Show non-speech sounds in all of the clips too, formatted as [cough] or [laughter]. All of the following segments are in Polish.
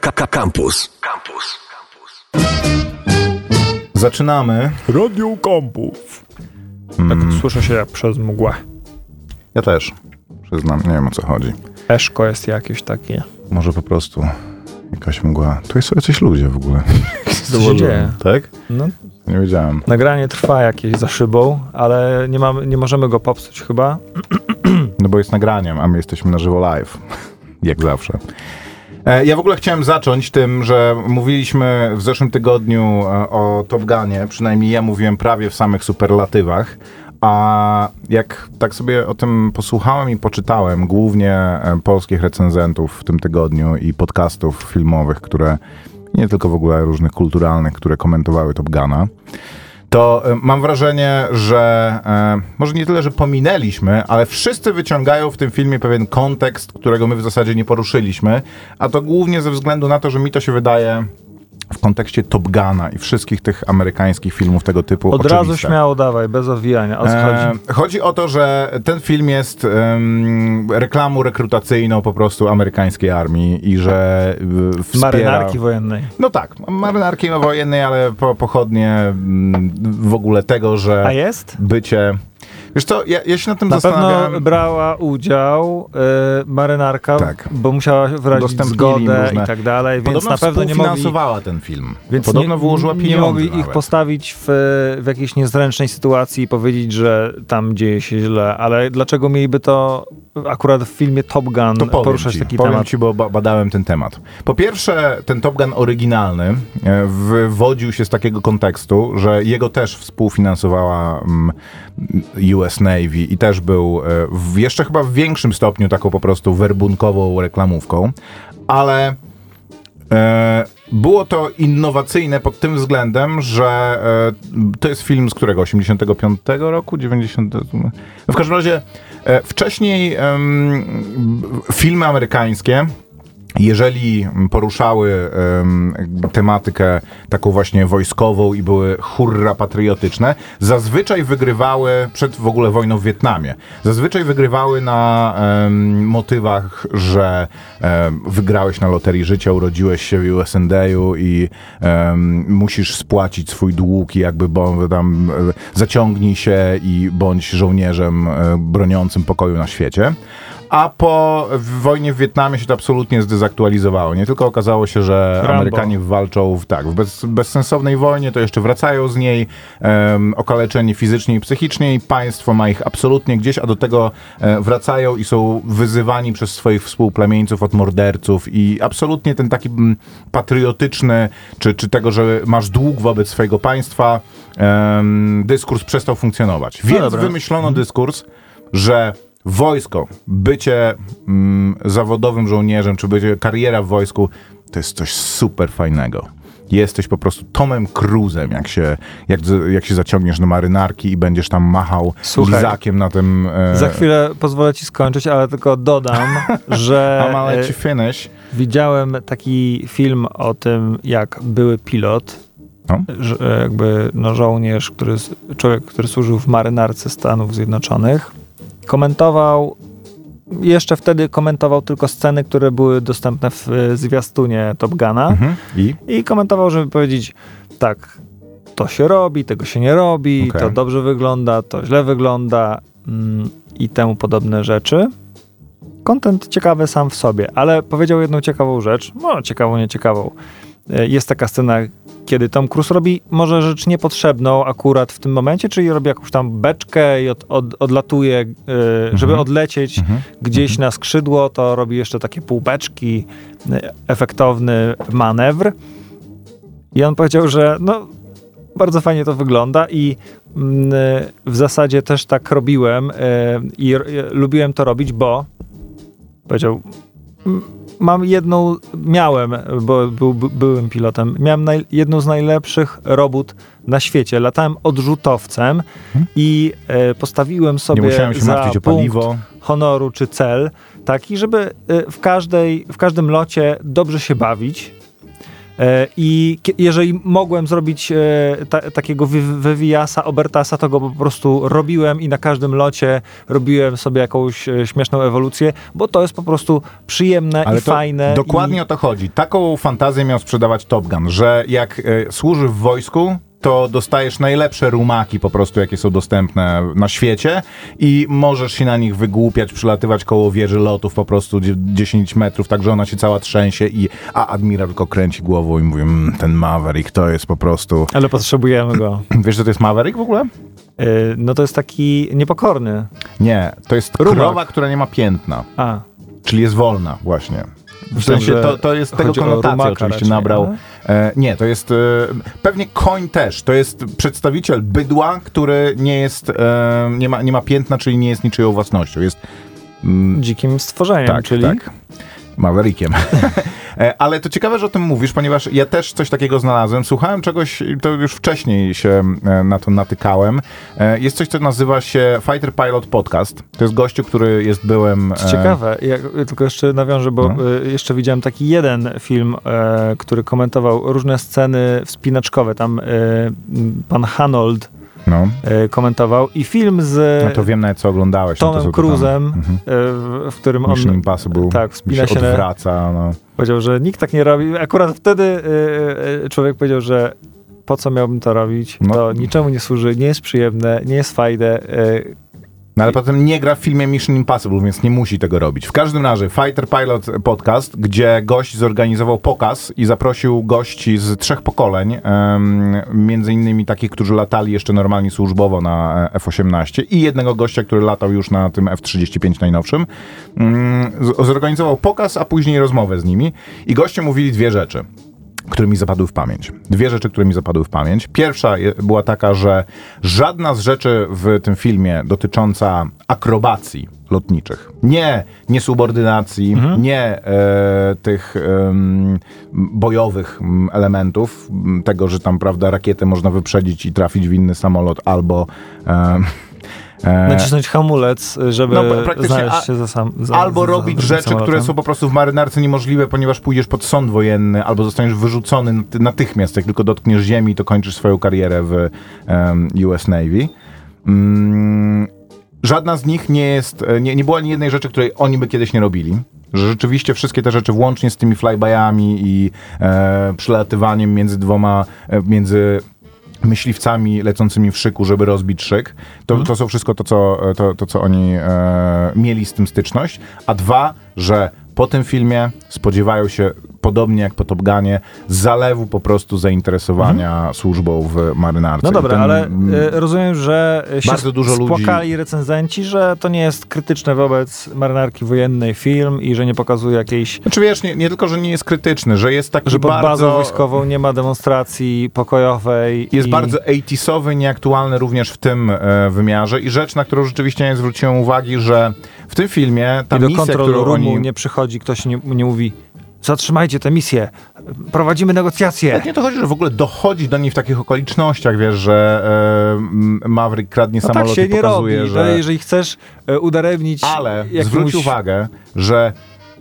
Campus. Campus. Zaczynamy. Radio Campus. Tak słyszę się jak przez mgłę. Ja też. Przyznam, nie wiem o co chodzi. Eszko jest jakieś takie. Może po prostu jakaś mgła. Tu jest coś ludzie w ogóle. [laughs] Co się dzieje? Tak? No, Nie wiedziałem. nagranie trwa jakieś za szybą, ale nie, mamy, nie możemy go popsuć chyba. No bo jest nagraniem, a my jesteśmy na żywo live. [laughs] Jak zawsze. E, Ja w ogóle chciałem zacząć tym, że mówiliśmy w zeszłym tygodniu e, o Top Gunie, przynajmniej ja mówiłem prawie w samych superlatywach, a jak tak sobie o tym posłuchałem i poczytałem, głównie e, polskich recenzentów w tym tygodniu i podcastów filmowych, które nie tylko w ogóle różnych kulturalnych, które komentowały Top Guna, to e, mam wrażenie, że e, może nie tyle, że pominęliśmy, ale wszyscy wyciągają w tym filmie pewien kontekst, którego my w zasadzie nie poruszyliśmy, a to głównie ze względu na to, że mi to się wydaje w kontekście Top Guna i wszystkich tych amerykańskich filmów tego typu Od oczywiste. razu śmiało dawaj, bez owijania. O co E, chodzi? chodzi o to, że ten film jest em, reklamą rekrutacyjną po prostu amerykańskiej armii i że e, wspiera... Marynarki wojennej. No tak, marynarki wojennej, ale po, pochodnie mm, w ogóle tego, że A jest? bycie... Wiesz co, ja, ja się nad tym Na zastanawiałem... pewno brała udział y, marynarka, Tak. bo musiała wyrazić zgodę i tak dalej, więc Podobno na pewno nie mogli, współfinansowała ten film. więc Podobno nie, wyłożyła pieniądze nie mogli ich nawet. postawić w, w jakiejś niezręcznej sytuacji i powiedzieć, że tam dzieje się źle, ale dlaczego mieliby to akurat w filmie Top Gun To powiem poruszać ci, taki powiem temat? ci, bo ba- badałem ten temat. Po pierwsze, ten Top Gun oryginalny e, wywodził się z takiego kontekstu, że jego też współfinansowała mm, US Navy i też był e, w jeszcze chyba w większym stopniu taką po prostu werbunkową reklamówką, ale E, było to innowacyjne pod tym względem, że e, to jest film z którego? 85 roku? 90. No w każdym razie wcześniej filmy amerykańskie jeżeli poruszały em, tematykę taką właśnie wojskową i były hurra patriotyczne, zazwyczaj wygrywały przed w ogóle wojną w Wietnamie. Zazwyczaj wygrywały na em, motywach, że em, wygrałeś na loterii życia, urodziłeś się w USND-u i musisz spłacić swój dług i jakby bo, tam e, zaciągnij się i bądź żołnierzem e, broniącym pokoju na świecie. A po wojnie w Wietnamie się to absolutnie zdezaktualizowało. Nie tylko okazało się, że Rambo. Amerykanie walczą w, tak, w bez, bezsensownej wojnie, to jeszcze wracają z niej em, okaleczeni fizycznie i psychicznie i państwo ma ich absolutnie gdzieś, a do tego e, wracają i są wyzywani przez swoich współplemieńców od morderców i absolutnie ten taki patriotyczny, czy, czy tego, że masz dług wobec swojego państwa, em, dyskurs przestał funkcjonować. Więc dobra. wymyślono dyskurs, że wojsko, bycie mm, zawodowym żołnierzem, czy bycie kariera w wojsku, to jest coś super fajnego. Jesteś po prostu Tomem Cruzem, jak się, jak, jak się zaciągniesz do marynarki i będziesz tam machał Słuchaj, lizakiem na tym... E, Za chwilę pozwolę ci skończyć, ale tylko dodam, [laughs] że I'm let you finish. widziałem taki film o tym, jak były pilot, No. że e, jakby no, żołnierz, który, człowiek, który służył w marynarce Stanów Zjednoczonych, komentował, jeszcze wtedy komentował tylko sceny, które były dostępne w e, zwiastunie Top Guna Mhm. I? i komentował, żeby powiedzieć tak, to się robi, tego się nie robi, Okej. to dobrze wygląda, to źle wygląda mm, i temu podobne rzeczy. Content ciekawy sam w sobie, ale powiedział jedną ciekawą rzecz, no ciekawą, nieciekawą. E, Jest taka scena, kiedy Tom Cruise robi może rzecz niepotrzebną akurat w tym momencie, czyli robi jakąś tam beczkę i od, od, odlatuje, e, żeby Mhm. odlecieć Mhm. gdzieś na skrzydło, to robi jeszcze takie półbeczki, e, efektowny manewr. I on powiedział, że no, bardzo fajnie to wygląda i mm, e, w zasadzie też tak robiłem e, i e, lubiłem to robić, bo powiedział, "M- mam jedną, miałem, bo był, by- byłem pilotem, miałem naj, jedną z najlepszych robót na świecie. Latałem odrzutowcem i e, postawiłem Nie sobie musiałem się za martwić o punkt paliwo. honoru czy cel taki, żeby e, w, każdej, w każdym locie dobrze się bawić, I kie- jeżeli mogłem zrobić e, ta, takiego wy- wywijasa, obertasa, to go po prostu robiłem i na każdym locie robiłem sobie jakąś e, śmieszną ewolucję, bo to jest po prostu przyjemne Ale i fajne. Dokładnie i... o to chodzi. Taką fantazję miał sprzedawać Top Gun, że jak e, służysz w wojsku, to dostajesz najlepsze rumaki po prostu, jakie są dostępne na świecie i możesz się na nich wygłupiać, przylatywać koło wieży lotów po prostu dzie- 10 metrów, tak że ona się cała trzęsie i a admirał tylko kręci głową i mówi, mmm, ten Maverick to jest po prostu... [laughs] Ale potrzebujemy go. Wiesz, że to jest Maverick w ogóle? E, no to jest taki niepokorny. Nie, to jest Rumak. krowa, która nie ma piętna, A, czyli jest wolna właśnie. W sensie to, to jest tego konotacja oczywiście raczej, nabrał. E, nie, to jest e, pewnie koń też. To jest przedstawiciel bydła, który nie jest, e, nie, ma, nie ma piętna, czyli nie jest niczyją własnością. Jest mm, dzikim stworzeniem, tak, czyli tak. Maverickiem. [laughs] E, Ale to ciekawe, że o tym mówisz, ponieważ ja też coś takiego znalazłem. Słuchałem czegoś, to już wcześniej się e, na to natykałem. E, Jest coś, co nazywa się Fighter Pilot Podcast. To jest gościu, który jest byłem... To ciekawe, ja tylko jeszcze nawiążę, bo No. jeszcze widziałem taki jeden film, który komentował różne sceny wspinaczkowe. Tam pan Hanold No, e, komentował i film z no to wiem nawet, co oglądałeś. no to Tomem tam- Cruzem, Mhm. e, w- którym on Mission Impossible tak, wspina się odwraca. No. powiedział, że nikt tak nie robi. Akurat wtedy e, człowiek powiedział, że po co miałbym to robić? No. To niczemu nie służy, nie jest przyjemne, nie jest fajne. No ale potem nie gra w filmie Mission Impossible, więc nie musi tego robić. W każdym razie Fighter Pilot Podcast, gdzie gość zorganizował pokaz i zaprosił gości z trzech pokoleń, em, między innymi takich, którzy latali jeszcze normalnie służbowo na e, F-18 i jednego gościa, który latał już na tym F-35 najnowszym. Z- Zorganizował pokaz, a później rozmowę z nimi i goście mówili dwie rzeczy które mi zapadły w pamięć. Dwie rzeczy, które mi zapadły w pamięć. Pierwsza była taka, że żadna z rzeczy w tym filmie dotycząca akrobacji lotniczych, nie niesubordynacji, nie e, tych em, bojowych elementów, tego, że tam, prawda, rakietę można wyprzedzić i trafić w inny samolot, albo e, nacisnąć hamulec, żeby No, praktycznie, znaleźć się za sam. Za, Albo za, robić za rzeczy, które samolotem. są po prostu w marynarce niemożliwe, ponieważ pójdziesz pod sąd wojenny, albo zostaniesz wyrzucony naty- natychmiast, jak tylko dotkniesz ziemi, to kończysz swoją karierę w em, US Navy. Mm, żadna z nich nie jest, e, nie, nie była ani jednej rzeczy, której oni by kiedyś nie robili. Że rzeczywiście wszystkie te rzeczy, włącznie z tymi flybyami i e, przelatywaniem między dwoma, e, między myśliwcami lecącymi w szyku, żeby rozbić szyk. To, to są wszystko to, co, to, to, co oni e, mieli z tym styczność. A dwa, że po tym filmie spodziewają się, podobnie jak po Top Gunie, zalewu po prostu zainteresowania służbą w marynarce. No dobra, ten, ale mm, e, rozumiem, że się Bardzo dużo ludzi- spłakali recenzenci, że to nie jest krytyczne wobec marynarki wojennej film i że nie pokazuje jakiejś, Znaczy wiesz, nie, nie tylko, że nie jest krytyczny, że jest taki że pod bazą bardzo... wojskową nie ma demonstracji pokojowej. Jest i... bardzo 80sowy, nieaktualny również w tym e, wymiarze i rzecz, na którą rzeczywiście nie zwróciłem uwagi, że w tym filmie ta I do misja, którą oni... nie przychodzi, ktoś nie, nie mówi zatrzymajcie tę misję, prowadzimy negocjacje. Tak nie to chodzi, że w ogóle dochodzi do niej w takich okolicznościach, wiesz, że e, Maverick kradnie No samolot tak się i nie pokazuje, robi, że... że... jeżeli chcesz e, udaremnić Ale jakimś... zwróć uwagę, że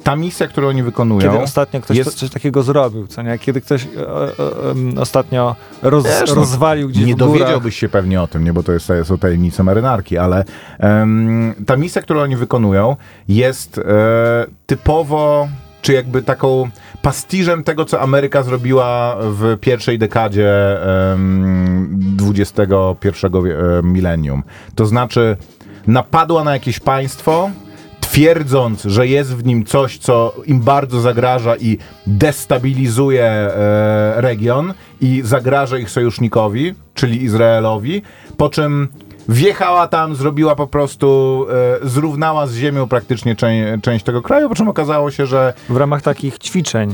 ta misja, którą oni wykonują... Kiedy ostatnio ktoś jest- coś takiego zrobił, co nie? Kiedy ktoś e, e, em, ostatnio roz, Wiesz, no, rozwalił gdzieś Nie w górach. dowiedziałbyś się pewnie o tym, nie, bo to jest, są tajemnice marynarki, ale ta misja, którą oni wykonują, jest e, typowo, czy jakby taką pastiżem tego, co Ameryka zrobiła w pierwszej dekadzie em, XXI e, milenium. To znaczy, napadła na jakieś państwo, twierdząc, że jest w nim coś, co im bardzo zagraża i destabilizuje e, region i zagraża ich sojusznikowi, czyli Izraelowi, po czym wjechała tam, zrobiła po prostu, e, zrównała z ziemią praktycznie czę- część tego kraju, po czym okazało się, że W ramach takich ćwiczeń.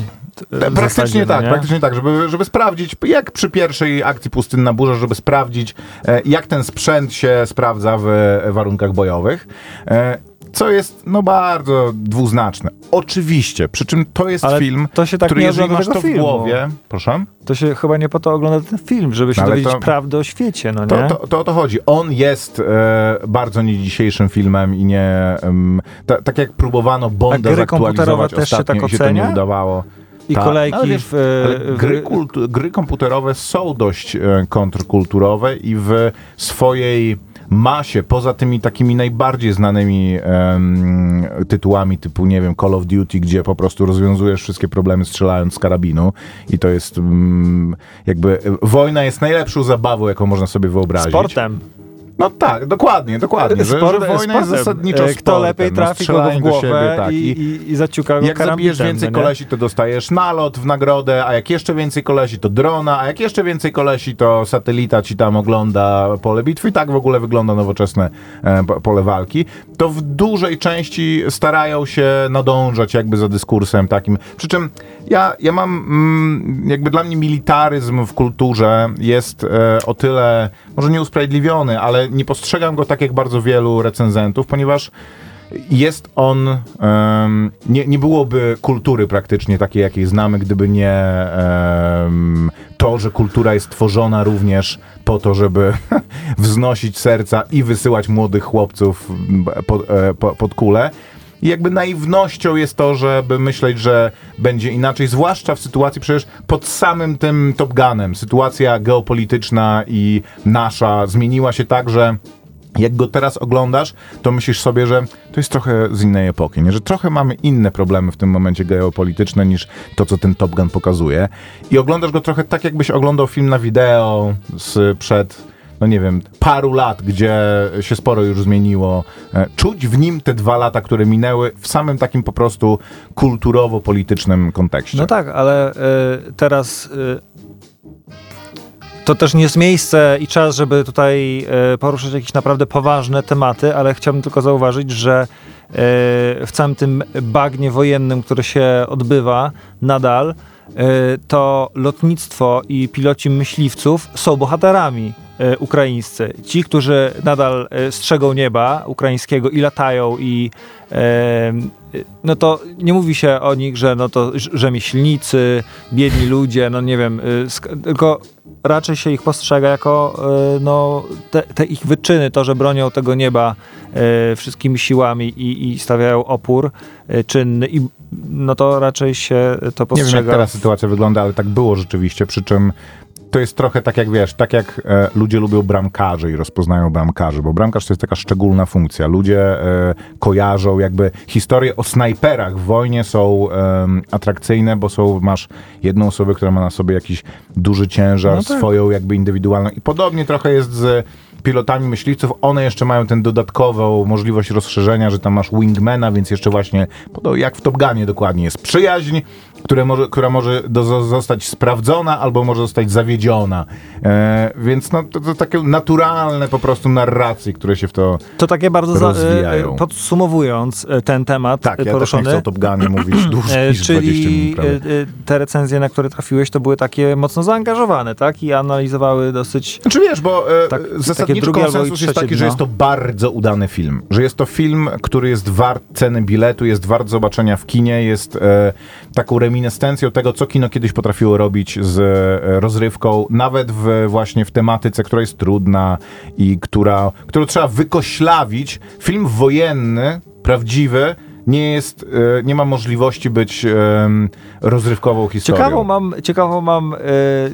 w Praktycznie zasadzie, no tak, nie? praktycznie tak, żeby, żeby sprawdzić, jak przy pierwszej akcji Pustynna Burza, żeby sprawdzić, e, jak ten sprzęt się sprawdza w e, warunkach bojowych. E, co jest no bardzo dwuznaczne. Oczywiście, przy czym to jest Ale film, to się tak który nie jeżeli masz to w filmu. głowie, proszę, To się chyba nie po to ogląda ten film, żeby się Ale dowiedzieć to- prawdy o świecie, no nie? to, to, to o to chodzi. On jest e, bardzo nie dzisiejszym filmem i nie, em, ta, tak jak próbowano Bonda zaktualizować też się ostatnio tak i się to nie udawało. i Tak, kolejki ale wiesz, w, e, Ale w, gry, kultu- gry komputerowe są dość e, kontrkulturowe i w swojej masie, poza tymi takimi najbardziej znanymi tytułami typu, nie wiem, Call of Duty, gdzie po prostu rozwiązujesz wszystkie problemy strzelając z karabinu i to jest mm, jakby, wojna jest najlepszą zabawą, jaką można sobie wyobrazić. sportem. No tak, dokładnie, dokładnie, że, Sport- że wojna jest sportem. zasadniczo E, sportem. Kto lepiej no, trafi kogo w głowę siebie, tak. i, i, i zaciuka go Jak zabijesz więcej no kolesi, to dostajesz nalot w nagrodę, a jak jeszcze więcej kolesi, to drona, a jak jeszcze więcej kolesi, to satelita ci tam ogląda pole bitwy i tak w ogóle wygląda nowoczesne e, po- pole walki. To w dużej części starają się nadążać jakby za dyskursem takim. Przy czym ja, ja mam, mm, jakby dla mnie militaryzm w kulturze jest e, o tyle, może nie usprawiedliwiony, ale nie postrzegam go tak jak bardzo wielu recenzentów, ponieważ jest on, em, nie, nie byłoby kultury praktycznie takiej, jakiej znamy, gdyby nie em, to, że kultura jest tworzona również po to, żeby [laughs] wznosić serca i wysyłać młodych chłopców pod, e, po, pod kulę. I jakby naiwnością jest to, żeby myśleć, że będzie inaczej, zwłaszcza w sytuacji przecież pod samym tym Top Gunem. Sytuacja geopolityczna i nasza zmieniła się tak, że jak go teraz oglądasz, to myślisz sobie, że to jest trochę z innej epoki, nie? że trochę mamy inne problemy w tym momencie geopolityczne niż to, co ten Top Gun pokazuje. I oglądasz go trochę tak, jakbyś oglądał film na wideo sprzed, no nie wiem, paru lat, gdzie się sporo już zmieniło. E, Czuć w nim te dwa lata, które minęły w samym takim po prostu kulturowo-politycznym kontekście. No tak, ale y, teraz y, to też nie jest miejsce i czas, żeby tutaj y, poruszać jakieś naprawdę poważne tematy, ale chciałbym tylko zauważyć, że w całym tym bagnie wojennym, które się odbywa nadal, to lotnictwo i piloci myśliwców są bohaterami ukraińscy. Ci, którzy nadal y, strzegą nieba ukraińskiego i latają i y, no to nie mówi się o nich, że no to rz- rzemieślnicy, biedni ludzie, no nie wiem, tylko raczej się ich postrzega jako no, te, te ich wyczyny, to, że bronią tego nieba wszystkimi siłami i, i stawiają opór czynny i no to raczej się to Nie wiem, postrzega. jak teraz sytuacja wygląda, ale tak było rzeczywiście, przy czym to jest trochę tak jak wiesz, tak jak e, ludzie lubią bramkarzy i rozpoznają bramkarzy, bo bramkarz to jest taka szczególna funkcja. Ludzie e, kojarzą jakby historie o snajperach w wojnie są em, atrakcyjne, bo są, masz jedną osobę, która ma na sobie jakiś duży ciężar, No tak. swoją jakby indywidualną i podobnie trochę jest z pilotami myśliwców, one jeszcze mają tę dodatkową możliwość rozszerzenia, że tam masz wingmana, więc jeszcze właśnie, jak w Top Gunie dokładnie, jest przyjaźń, które może, która może do, zo- zostać sprawdzona albo może zostać zawiedziona. E, więc no, to, to takie naturalne po prostu narracje, które się w to... To takie bardzo za, rozwijają. e, podsumowując e, ten temat Tak, e, ja też nie poruszony. chcę o Top [clears throat] mówić dłużej E, niż 20 Czyli e, e, te recenzje, na które trafiłeś, to były takie mocno zaangażowane, tak? I analizowały dosyć. Znaczy wiesz, bo e, Tak, i konsensus jest taki, że dno. jest to bardzo udany film. Że jest to film, który jest wart ceny biletu, jest wart zobaczenia w kinie, jest e, taką reminiscencją tego, co kino kiedyś potrafiło robić z e, rozrywką, nawet w, właśnie w tematyce, która jest trudna i która, którą trzeba wykoślawić. Film wojenny, prawdziwy, nie jest, e, nie ma możliwości być rozrywkową historią. Ciekawą mam, ciekawą mam e,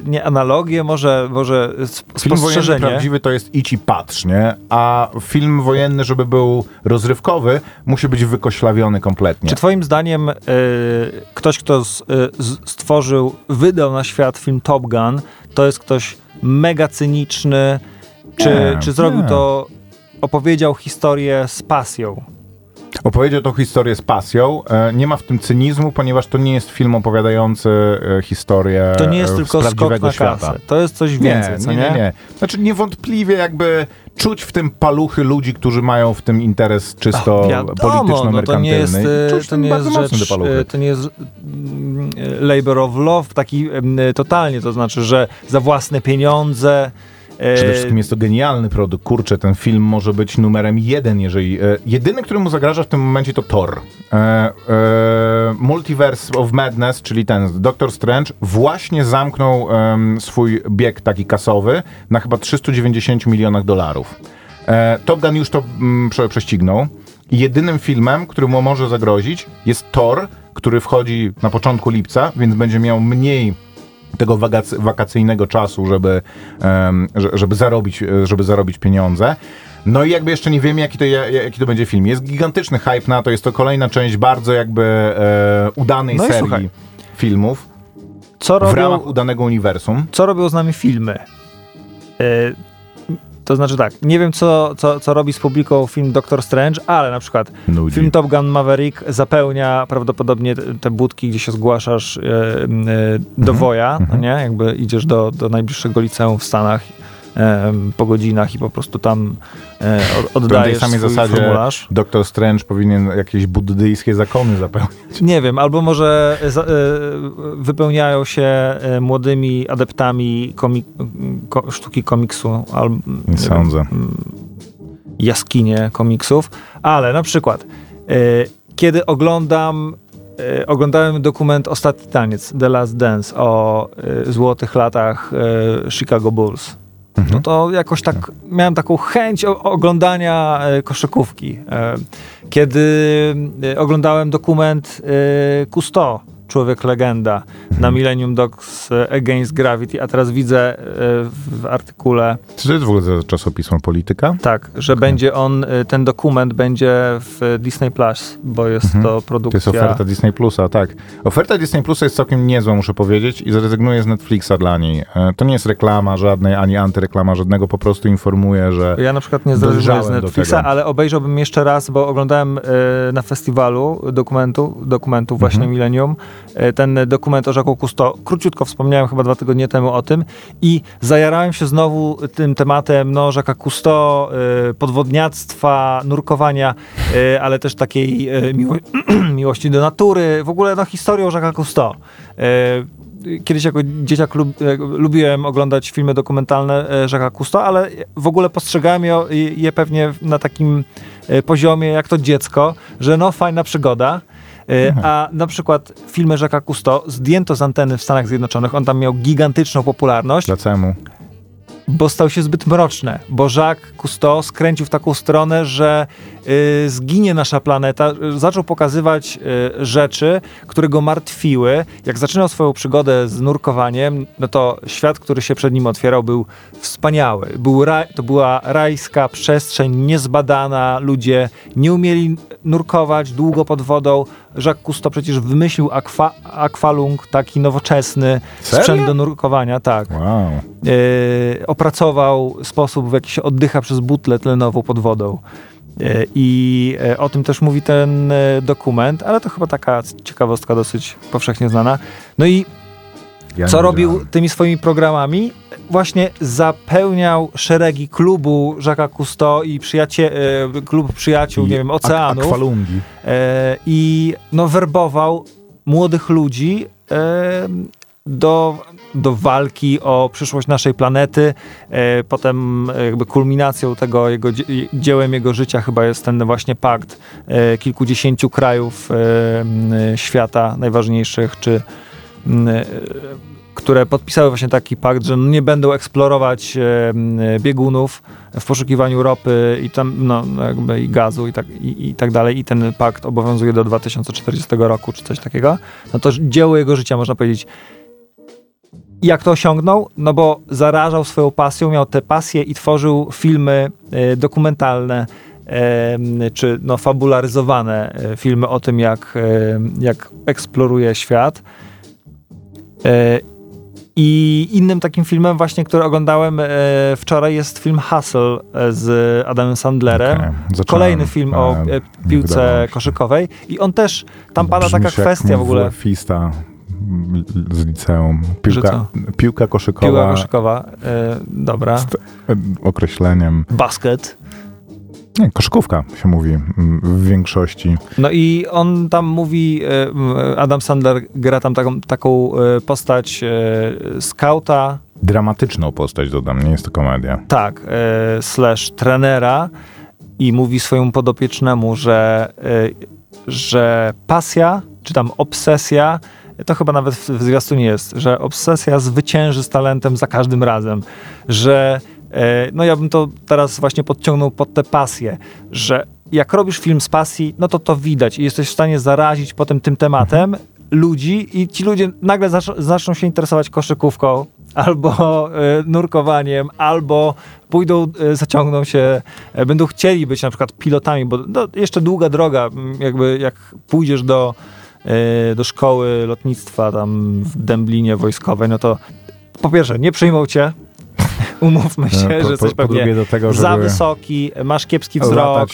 nie analogię, może, może sp- Film wojenny spostrzeżenie. prawdziwy to jest idź i patrz, nie? A film wojenny, żeby był rozrywkowy, musi być wykoślawiony kompletnie. Czy twoim zdaniem e, ktoś, kto stworzył, wydał na świat film Top Gun, to jest ktoś mega cyniczny, czy, Nie, czy zrobił nie. to, opowiedział historię z pasją? Opowiedział tą historię z pasją. E, Nie ma w tym cynizmu, ponieważ to nie jest film opowiadający e, historię To nie jest e, tylko skok na świata. kasę. To jest coś więcej, nie, co nie, nie? nie. Znaczy niewątpliwie jakby czuć w tym paluchy ludzi, którzy mają w tym interes czysto Wiadomo, polityczno-merkantylny. no to nie jest, Czuć to nie jest rzecz, to nie jest labor of love taki totalnie, to znaczy, że za własne pieniądze Przede wszystkim jest to genialny produkt. Kurczę, ten film może być numerem jeden, jeżeli... E, jedyny, który mu zagraża w tym momencie to Thor. E, e, Multiverse of Madness, czyli ten Doctor Strange, właśnie zamknął swój bieg taki kasowy na chyba 390 milionach dolarów. E, Top Gun już to mm, prze, prześcignął. Jedynym filmem, który mu może zagrozić jest Thor, który wchodzi na początku lipca, więc będzie miał mniej tego wakac- wakacyjnego czasu, żeby, żeby, zarobić, żeby zarobić pieniądze. No i jakby jeszcze nie wiemy, jaki to, ja- jaki to będzie film. Jest gigantyczny hype na to, jest to kolejna część bardzo jakby e, udanej No serii słuchaj. filmów Co w robią, ramach udanego uniwersum. co robią z nami filmy? E, to znaczy tak, nie wiem co, co, co robi z publiką film Doctor Strange, ale na przykład Nudzi. film Top Gun Maverick zapełnia prawdopodobnie te- te budki, gdzie się zgłaszasz e, e, do Mhm. woja, no Mhm. nie? Jakby idziesz do, do najbliższego liceum w Stanach po godzinach i po prostu tam e, od, oddajesz samej swój zasadzie formularz. Doktor Strange powinien jakieś buddyjskie zakony zapełnić. Nie wiem, albo może za, e, wypełniają się e, młodymi adeptami ko, sztuki komiksu, albo Nie sądzę. jaskinie komiksów, ale na przykład e, kiedy oglądam e, oglądałem dokument Ostatni Taniec, The Last Dance o e, złotych latach e, Chicago Bulls. No to jakoś tak miałem taką chęć oglądania e, koszykówki. E, kiedy e, oglądałem dokument Cousteau, Człowiek Legenda, na Millennium Dogs e, Against Gravity, a teraz widzę e, w artykule Czy to jest w ogóle za czasopismo Polityka? tak, że będzie on, y, ten dokument będzie w Disney Plus, bo jest to To jest produkcja. oferta Disney Plusa, tak. Oferta Disney Plusa jest całkiem niezła, muszę powiedzieć, i zrezygnuję z Netflixa dla niej. E, To nie jest reklama żadnej, ani antyreklama żadnego, po prostu informuję, że Ja na przykład nie zrezygnuję z Netflixa, ale obejrzałbym jeszcze raz, bo oglądałem na festiwalu dokumentu, dokumentu właśnie Mhm. Millennium, ten dokument o Jacques Cousteau. Króciutko wspomniałem chyba dwa tygodnie temu o tym i zajarałem się znowu tym tematem no, Jacques'a Cousteau, y, podwodniactwa, nurkowania, y, ale też takiej miło [clears throat] miłości do natury, w ogóle no, historią Jacques'a Cousteau. Kiedyś jako dzieciak lub, e, lubiłem oglądać filmy dokumentalne e, Jacques'a Cousteau, ale w ogóle postrzegałem je, je pewnie na takim e, poziomie jak to dziecko, że no fajna przygoda. E, A na przykład filmy Jacques'a Cousteau zdjęto z anteny w Stanach Zjednoczonych, on tam miał gigantyczną popularność, Dlaczego? bo stał się zbyt mroczne, bo Jacques Cousteau skręcił w taką stronę, że zginie nasza planeta. Y, Zaczął pokazywać y, rzeczy, które go martwiły. Jak zaczynał swoją przygodę z nurkowaniem, no to świat, który się przed nim otwierał, był wspaniały. Był raj, to była rajska przestrzeń, niezbadana. Ludzie nie umieli nurkować długo pod wodą. Jacques Cousteau przecież wymyślił akwa, akwalung, taki nowoczesny Serio? sprzęt do nurkowania, tak Wow. e, opracował sposób, w jaki się oddycha przez butlę tlenową pod wodą. E, I e, o tym też mówi ten e, dokument, ale to chyba taka ciekawostka dosyć powszechnie znana. No i Ja co robił wiedziałem. tymi swoimi programami? Właśnie zapełniał szeregi klubu Jacques'a Cousteau i przyjacie, klub przyjaciół, I nie wiem, ak- oceanu. Akwalungi. E, I no, werbował młodych ludzi do, do walki o przyszłość naszej planety. E, potem e, jakby kulminacją tego jego dzie- dziełem jego życia chyba jest ten właśnie pakt e, kilkudziesięciu krajów świata najważniejszych, czy które podpisały właśnie taki pakt, że nie będą eksplorować biegunów w poszukiwaniu ropy i tam no jakby i gazu i tak, i, i tak dalej i ten pakt obowiązuje do 2040 roku czy coś takiego, no to dzieło jego życia można powiedzieć jak to osiągnął? No bo zarażał swoją pasją, miał tę pasję i tworzył filmy e, dokumentalne em, czy no, fabularyzowane e, filmy o tym, jak, e, jak eksploruje świat. E, I innym takim filmem właśnie, który oglądałem e, wczoraj jest film Hustle e, z Adamem Sandlerem. Zacząłem, Kolejny film o e, e, piłce koszykowej i on też, tam pada taka kwestia w ogóle. WF-ista z liceum. Piłka, piłka koszykowa. Piłka koszykowa, e, dobra. z określeniem. Basket. Nie, koszykówka się mówi w większości. No i on tam mówi, e, Adam Sandler gra tam taką, taką e, postać e, skauta, Dramatyczną postać dodam, nie jest to komedia. tak, slash trenera i mówi swojemu podopiecznemu, że, że pasja, czy tam obsesja, to chyba nawet w, w zwiastunie jest, że obsesja zwycięży z talentem za każdym razem, że e, no ja bym to teraz właśnie podciągnął pod tę pasję, że jak robisz film z pasji, no to to widać i jesteś w stanie zarazić potem tym tematem ludzi i ci ludzie nagle zacz- zaczną się interesować koszykówką albo e, nurkowaniem, albo pójdą, e, zaciągną się, będą chcieli być na przykład pilotami, bo no, jeszcze długa droga, jakby jak pójdziesz do, do szkoły lotnictwa tam w Dęblinie wojskowej, no to po pierwsze, nie przyjmą cię, [laughs] umówmy się, po- że po- jesteś po pewnie do tego, za wysoki, masz kiepski wzrok,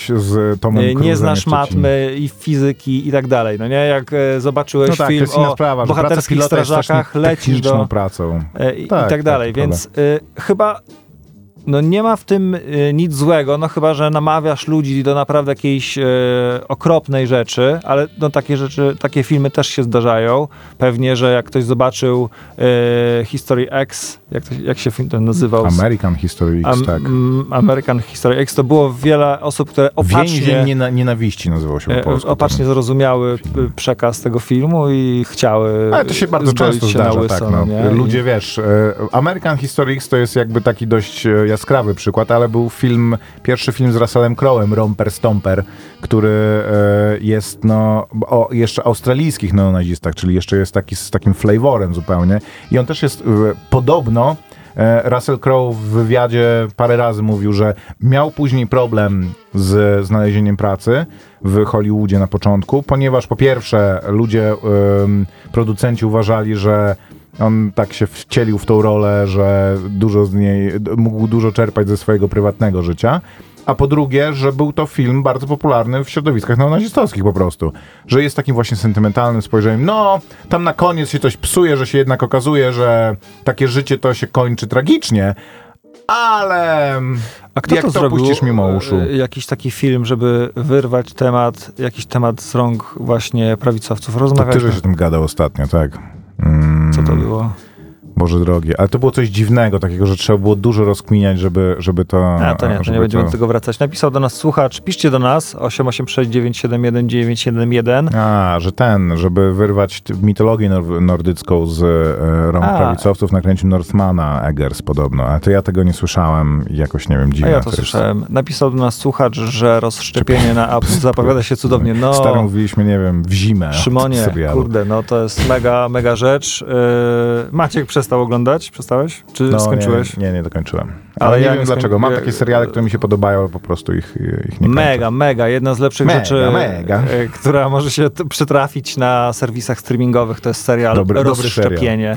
e, nie znasz matmy i fizyki i tak dalej. No nie, jak e, zobaczyłeś No tak, film o sprawa, bohaterskich strażakach, lecisz do... pracą. e, i, Tak, i tak dalej, tak, więc y, chyba no nie ma w tym y, nic złego, no chyba, że namawiasz ludzi do naprawdę jakiejś y, okropnej rzeczy, ale no takie rzeczy, takie filmy też się zdarzają. Pewnie, że jak ktoś zobaczył y, History X, jak, to, jak się film ten nazywał? American History X, Am- tak. American History X, to było wiele osób, które opacznie... Więzień niena- nienawiści nazywał się po E, polsku. Opacznie zrozumiały p- przekaz tego filmu i chciały Ale to się bardzo często się zdarza, łyso, tak. No. nie? Ludzie, I- wiesz, e, American History X to jest jakby taki dość e, jaskrawy przykład, ale był film, pierwszy film z Russellem Crowe'em, Romper Stomper, który e, jest, no, o jeszcze australijskich neonazistach, czyli jeszcze jest taki z takim flavorem zupełnie. I on też jest podobno e, Russell Crowe w wywiadzie parę razy mówił, że miał później problem z znalezieniem pracy w Hollywoodzie na początku, ponieważ po pierwsze ludzie, producenci uważali, że on tak się wcielił w tą rolę, że dużo z niej, mógł dużo czerpać ze swojego prywatnego życia. A po drugie, że był to film bardzo popularny w środowiskach neonazistowskich po prostu. Że jest takim właśnie sentymentalnym spojrzeniem. No, tam na koniec się coś psuje, że się jednak okazuje, że takie życie to się kończy tragicznie, ale A kto jak to, to, zrobił? puścisz mimo uszu? E, Jakiś taki film, żeby wyrwać temat, jakiś temat z rąk właśnie prawicowców. To Rozmawiać. ty, że się tym gadał ostatnio, tak? Co to było? Boże drogie. Ale to było coś dziwnego, takiego, że trzeba było dużo rozkminiać, żeby, żeby to... A, to nie, to nie będziemy do tego wracać. Napisał do nas słuchacz, piszcie do nas 886971971. A, że ten, żeby wyrwać mitologię nor- nordycką z e, rąk A. prawicowców, nakręcił Northmana Eggers podobno. A to ja tego nie słyszałem jakoś, nie wiem, A dziwne. ja to słyszałem. Napisał do nas słuchacz, że rozszczepienie na Apple [laughs] zapowiada się cudownie. No, Stary mówiliśmy, nie wiem, w zimę Szymonie, kurde, no to jest mega, mega rzecz. Yy, Maciek przestał oglądać? Przestałeś? Czy No, skończyłeś? Nie, nie, nie dokończyłem. Ale Ale, ja nie wiem skoń- dlaczego. Mam takie seriale, które mi się podobają, ale po prostu ich, ich nie Mega, kończę. mega. Jedna z lepszych Mega, rzeczy, mega. e, która może się przytrafić na serwisach streamingowych, to jest serial Dobry- dobry Rozszczepienie.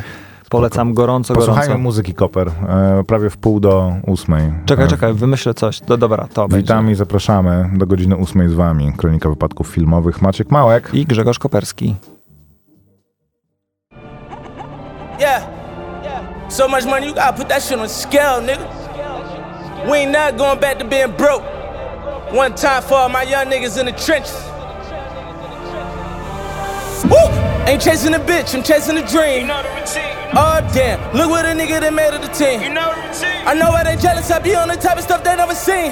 Polecam gorąco, Posłuchajmy gorąco. muzyki Koper, e, prawie w pół do ósmej. Czekaj, E, czekaj, wymyślę coś. Do, dobra, to Witamy będzie. i zapraszamy do godziny ósmej z wami. Kronika wypadków filmowych. Maciek Małek. I Grzegorz Koperski. Yeah. So much money, you gotta put that shit on scale, nigga. We ain't not going back to being broke. One time for all my young niggas in the trenches. Woo! Ain't chasing a bitch, I'm chasing a dream. Oh damn, look what a nigga that made it the team. I know why they jealous, I be on the type of stuff they never seen.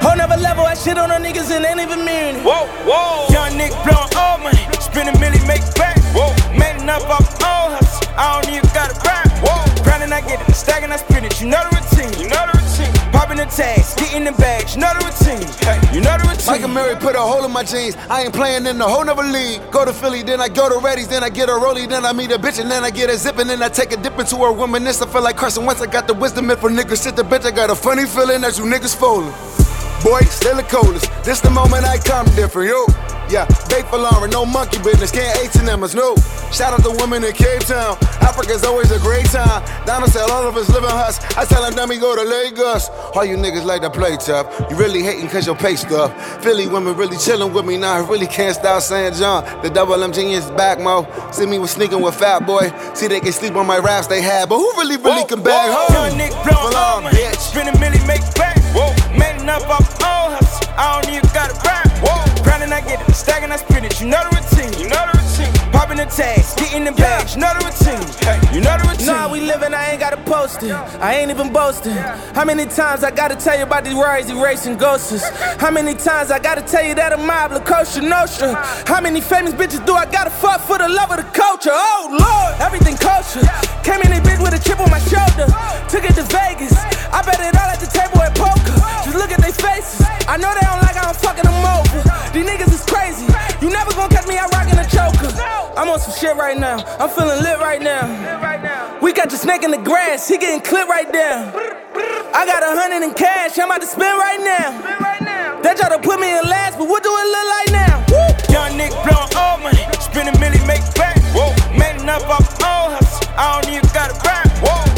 Whole never level, I shit on the niggas and ain't even mean it. Whoa, whoa. Young nigga blowing all money. Spend a make back. Whoa. Made enough off all hustle. I don't even got it back. Whoa. Grinding, I get it. Stacking, I spin it. You know the routine. You know the routine. Popping the tags, getting the bags. You know the routine. Hey, you know the routine. Michael Murray put a hole in my jeans. I ain't playing in the whole nother league. Go to Philly, then I go to Reddy's, then I get a rollie, then I meet a bitch, and then I get a zip, and then I take a dip into her woman. This I feel like Carson Wentz. I got the wisdom if a nigga shit the bitch. I got a funny feeling that you niggas falling. Boy, still the coldest. This the moment I come different, yo. Yeah, bait for Lauren, no monkey business. Can't H&M us, no. Shout out to women in Cape Town. Africa's always a great time. Donald said all of us live in huts. I tell them, dummy, go to Lagos. All you niggas like to play tough. You really hating cause your pay stuff. Philly women really chilling with me now. I really can't stop saying John. The double M genius back, mo. See me with sneaking with Fat Boy. See they can sleep on my raps they had. But who really, really Whoa, can bag home? Young nigga blowing Full all on, money. bitch. Spend a million, make back. Made enough off all hustle. I don't even got it back. Whoa. Grinding, I get it. Stacking, I spin it. You know the routine. You know the routine robbing the tags, getting the bags. You know the routine. You know the routine. Nah, we living, I ain't gotta post it. I ain't even boasting. How many times I gotta tell you about these Rory's erasing ghosts? How many times I gotta tell you that a mob Lacoste Nostra? How many famous bitches do I gotta fuck for the love of the culture? Oh Lord, everything culture. Came in a bitch with a chip on my shoulder. Took it to Vegas. I bet it all at the table at poker. Just look at their faces. I know they don't like how I'm fucking them over. These niggas is crazy. You never gonna catch me out rocking a choker. I'm on some shit right now. I'm feeling lit right now. We got the snake in the grass. He getting clipped right there. I got a hundred in cash. I'm about to spend right now. They try to put me in last, but what do it look like now? Woo! Young nigga blowing all money, spend a million, make back. Made enough off own hustle. I don't even gotta rap.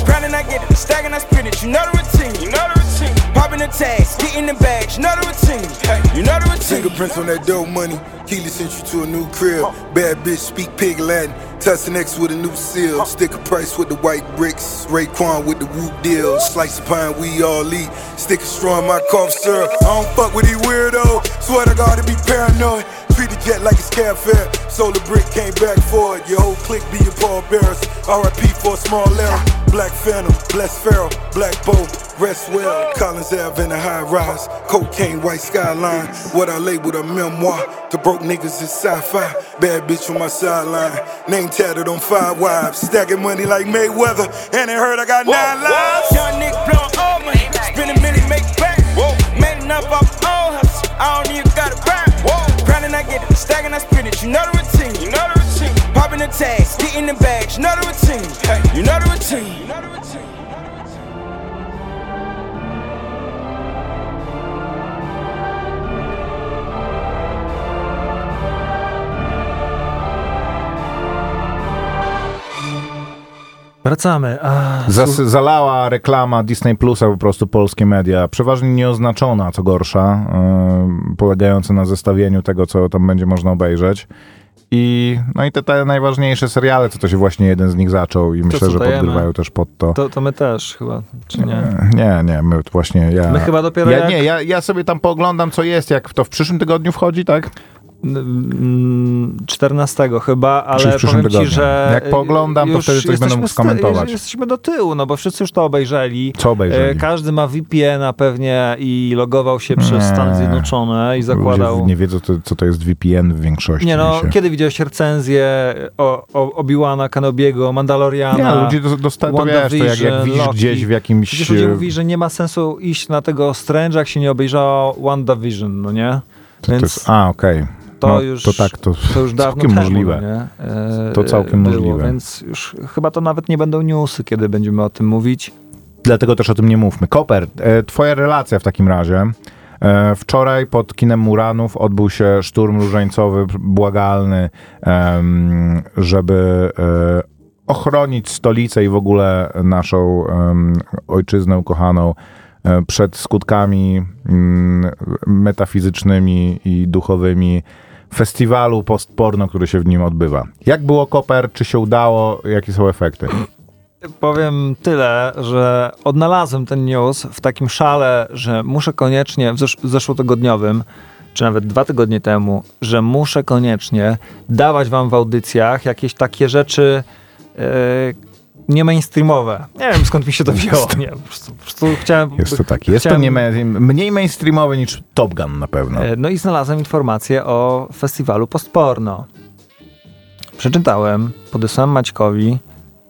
Grinding, I get it, stacking, I spin it. You know the routine. You know the routine. Popping the tags, getting the bags. You know the routine. Hey, you know the routine. Fingerprints on that dope money. Keely sent you to a new crib. Bad bitch speak pig Latin. Tussin X with a new seal. Sticker price with the white bricks. Raekwon with the whoop deal. Slice of pine, we all eat. Sticker straw in my cough syrup. I don't fuck with these weirdos. Swear to God to be paranoid. Treat the jet like it's cab fare. Solar brick came back for it. Your whole clique be your pallbearers. RIP for a small error. Black Phantom, Bless Pharaoh, Black Bow, Rest Well. Collins Ave in a high rise. Cocaine, white skyline. What I labeled a memoir. The broke niggas is sci-fi. Bad bitch on my sideline. Name tatted on five wives. Stacking money like Mayweather. And they heard I got nine lives. Young nigga blowing all money, spend a million, make it back. Whoa, made enough off own hustle. I don't even gotta rap. Grinding, I get it, stacking, I spin it. You know the routine. You know the routine. Popping the tags, getting the bags. You know the routine. Hey, you know the routine. You know the routine. Wracamy. A, Zas zalała reklama Disney Plusa po prostu polskie media, przeważnie nieoznaczona, co gorsza, yy, polegająca na zestawieniu tego, co tam będzie można obejrzeć. I, no i te, te najważniejsze seriale, co to się właśnie jeden z nich zaczął i myślę, co że podgrywają też pod to. to, to my też chyba, czy nie? Nie, nie, my właśnie ja. My chyba dopiero ja, jak- Nie, ja, ja sobie tam pooglądam, co jest, jak to w przyszłym tygodniu wchodzi, tak? Mm, 14 chyba, ale powiem ci, tygodniu. że Jak pooglądam, to wtedy coś będę mógł skomentować. Jesteśmy do tyłu, no bo wszyscy już to obejrzeli. Co obejrzeli? E, Każdy ma VPN-a pewnie i logował się przez Nie. Stany Zjednoczone i zakładał... Ludzie nie wiedzą, co, co to jest VPN w większości. Nie no, dzisiaj. kiedy widziałeś recenzję o, o Obi-Wana, Kenobiego, Mandaloriana? Nie, ludzie dostają, to wiesz, to jak, jak widzisz Loki. gdzieś w jakimś... Przecież ludzie mówili, że nie ma sensu iść na tego Strange'a, jak się nie obejrzało WandaVision, no nie? to, to Więc jest, a, okej. To no, już- To tak, to, to już dawno całkiem temu, możliwe. nie? E, To całkiem było, możliwe. Więc już chyba to nawet nie będą newsy, kiedy będziemy o tym mówić. Dlatego też o tym nie mówmy. Koper, e, twoja relacja w takim razie. E, Wczoraj pod kinem Muranów odbył się szturm różańcowy, błagalny, żeby e, ochronić stolicę i w ogóle naszą ojczyznę ukochaną e, przed skutkami mm, metafizycznymi i duchowymi festiwalu postporno, który się w nim odbywa. Jak było Koper? Czy się udało? Jakie są efekty? Powiem tyle, że odnalazłem ten news w takim szale, że muszę koniecznie, w zesz- zeszłotygodniowym, czy nawet dwa tygodnie temu, że muszę koniecznie dawać wam w audycjach jakieś takie rzeczy e, nie mainstreamowe. Nie wiem skąd mi się to wzięło. Nie, po, prostu, po prostu chciałem. Jest to tak. Jest to chciałem- nie, ma- mniej mainstreamowy niż Top Gun na pewno. E, No i znalazłem informację o festiwalu postporno. Przeczytałem, podesłałem Maćkowi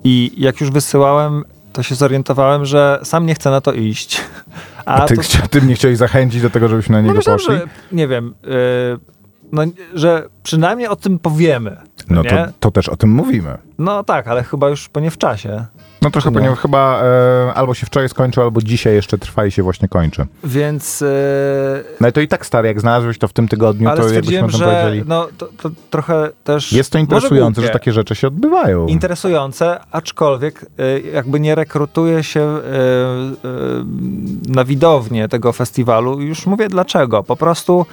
i jak już wysyłałem, to się zorientowałem, że sam nie chcę na to iść. [laughs] A ty, to, ty mnie chciałeś zachęcić do tego, żebyśmy na no niego myślałem, poszli? że, nie wiem, e, no, że przynajmniej o tym powiemy. No to, to też o tym mówimy. No tak, ale chyba już po nie w czasie. No to Czy chyba, nie? chyba e, albo się wczoraj skończył, albo dzisiaj jeszcze trwa i się właśnie kończy. Więc... e, No i to i tak stary, jak znalazłeś to w tym tygodniu, ale to jakbyśmy że powiedzieli. no, to, to trochę też... Jest to interesujące, że takie rzeczy się odbywają. interesujące, aczkolwiek y, jakby nie rekrutuje się y, y, na widownię tego festiwalu. Już mówię dlaczego. Po prostu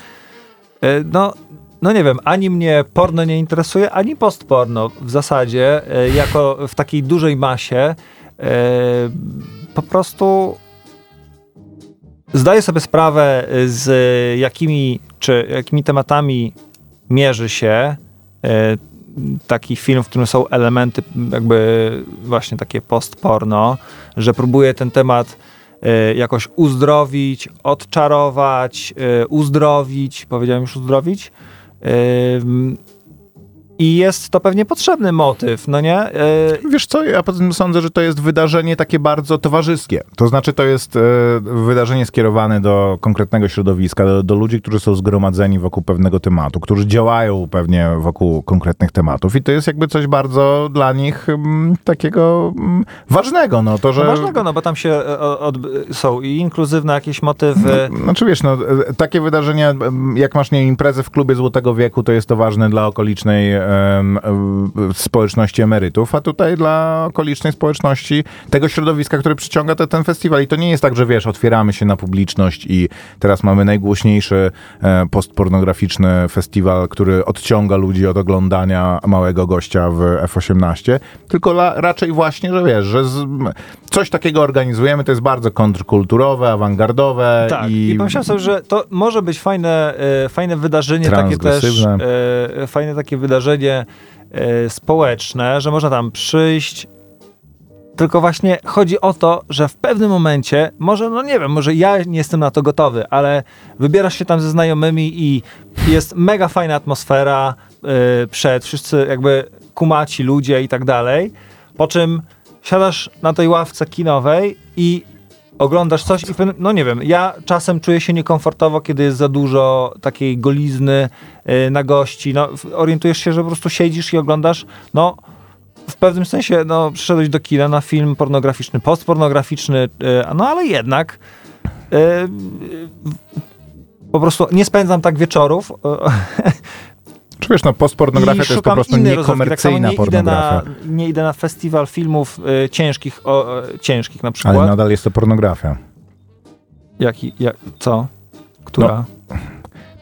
y, no, no nie wiem, ani mnie porno nie interesuje, ani postporno w zasadzie, y, jako w takiej dużej masie y, po prostu zdaję sobie sprawę z jakimi, czy jakimi tematami mierzy się y, taki film, w którym są elementy jakby właśnie takie postporno, że próbuje ten temat jakoś uzdrowić, odczarować, uzdrowić, powiedziałem już uzdrowić. Ym, I jest to pewnie potrzebny motyw, no nie? E, Wiesz co, ja poza tym sądzę, że to jest wydarzenie takie bardzo towarzyskie. To znaczy, to jest e, wydarzenie skierowane do konkretnego środowiska, do, do ludzi, którzy są zgromadzeni wokół pewnego tematu, którzy działają pewnie wokół konkretnych tematów i to jest jakby coś bardzo dla nich mm, takiego mm, ważnego, no to, że... No ważnego, no bo tam się e, od, są i inkluzywne jakieś motywy. Znaczy wiesz, no, takie wydarzenia, m, jak masz nie imprezę w klubie Złotego Wieku, to jest to ważne dla okolicznej społeczności emerytów, a tutaj dla okolicznej społeczności tego środowiska, które przyciąga te, ten festiwal. I to nie jest tak, że wiesz, otwieramy się na publiczność i teraz mamy najgłośniejszy e, postpornograficzny festiwal, który odciąga ludzi od oglądania małego gościa w F-18, tylko la, raczej właśnie, że wiesz, że z, coś takiego organizujemy, to jest bardzo kontrkulturowe, awangardowe Tak, i... i, pomyślałem sobie, że to może być fajne, e, fajne wydarzenie, takie też, e, fajne takie wydarzenie e, społeczne, że można tam przyjść. Tylko właśnie chodzi o to, że w pewnym momencie, może, no nie wiem, może ja nie jestem na to gotowy, ale wybierasz się tam ze znajomymi i jest mega fajna atmosfera e, przed, wszyscy jakby kumaci ludzie i tak dalej, po czym siadasz na tej ławce kinowej i oglądasz coś i no nie wiem, ja czasem czuję się niekomfortowo, kiedy jest za dużo takiej golizny y, na gości, no orientujesz się, że po prostu siedzisz i oglądasz, no w pewnym sensie, no przyszedłeś do kina na film pornograficzny, postpornograficzny, y, no ale jednak y, y, po prostu nie spędzam tak wieczorów Czy wiesz, no postpornografia i to jest po prostu rozrywki. Tak niekomercyjna nie idę, na, pornografia. nie idę na festiwal filmów y, ciężkich, o, y, ciężkich na przykład. Ale nadal jest to pornografia. Jaki, jak, co? Która?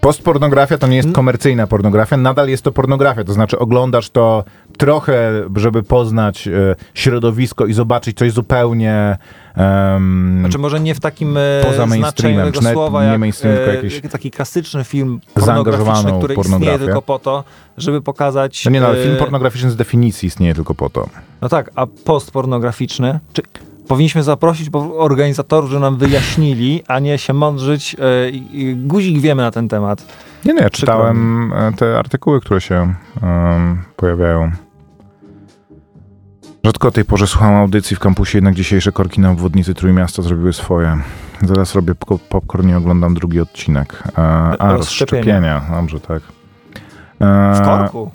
Postpornografia to nie jest Mm. komercyjna pornografia, nadal jest to pornografia. To znaczy oglądasz to trochę, żeby poznać e, środowisko i zobaczyć coś zupełnie em, Znaczy może nie w takim e, Poza mainstreamem, tego czy nawet słowa, nie jak, mainstream, tylko e, jakiś jak taki klasyczny film pornograficzny, który istnieje tylko po to, żeby pokazać... No nie no, ale e, film pornograficzny z definicji istnieje tylko po to. No tak, a postpornograficzny... Czy powinniśmy zaprosić organizatorów, żeby nam wyjaśnili, a nie się mądrzyć. e, guzik wiemy na ten temat. Nie, nie, ja czytałem e, te artykuły, które się em, pojawiają. Rzadko o tej porze słucham audycji w kampusie, jednak dzisiejsze korki na obwodnicy Trójmiasta zrobiły swoje. Zaraz robię pop- popcorn i oglądam drugi odcinek. E, a, Rozszczepienia. rozszczepienia. Dobrze, tak. E, W korku.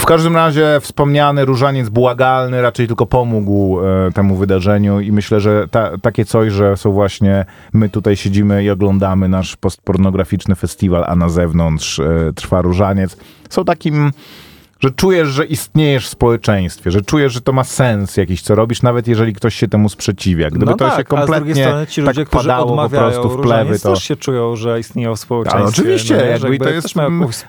W każdym razie wspomniany różaniec błagalny raczej tylko pomógł e, temu wydarzeniu i myślę, że ta, takie coś, że są właśnie my tutaj siedzimy i oglądamy nasz postpornograficzny festiwal, a na zewnątrz e, trwa różaniec, są takim że czujesz, że istniejesz w społeczeństwie, że czujesz, że to ma sens jakiś, co robisz, nawet jeżeli ktoś się temu sprzeciwia. Gdyby no to tak, się a z kompletnie strony ci ludzie, tak którzy padało po prostu w plewy, to... też się czują, że istnieją w społeczeństwie. Ale oczywiście, no, jakby i to jest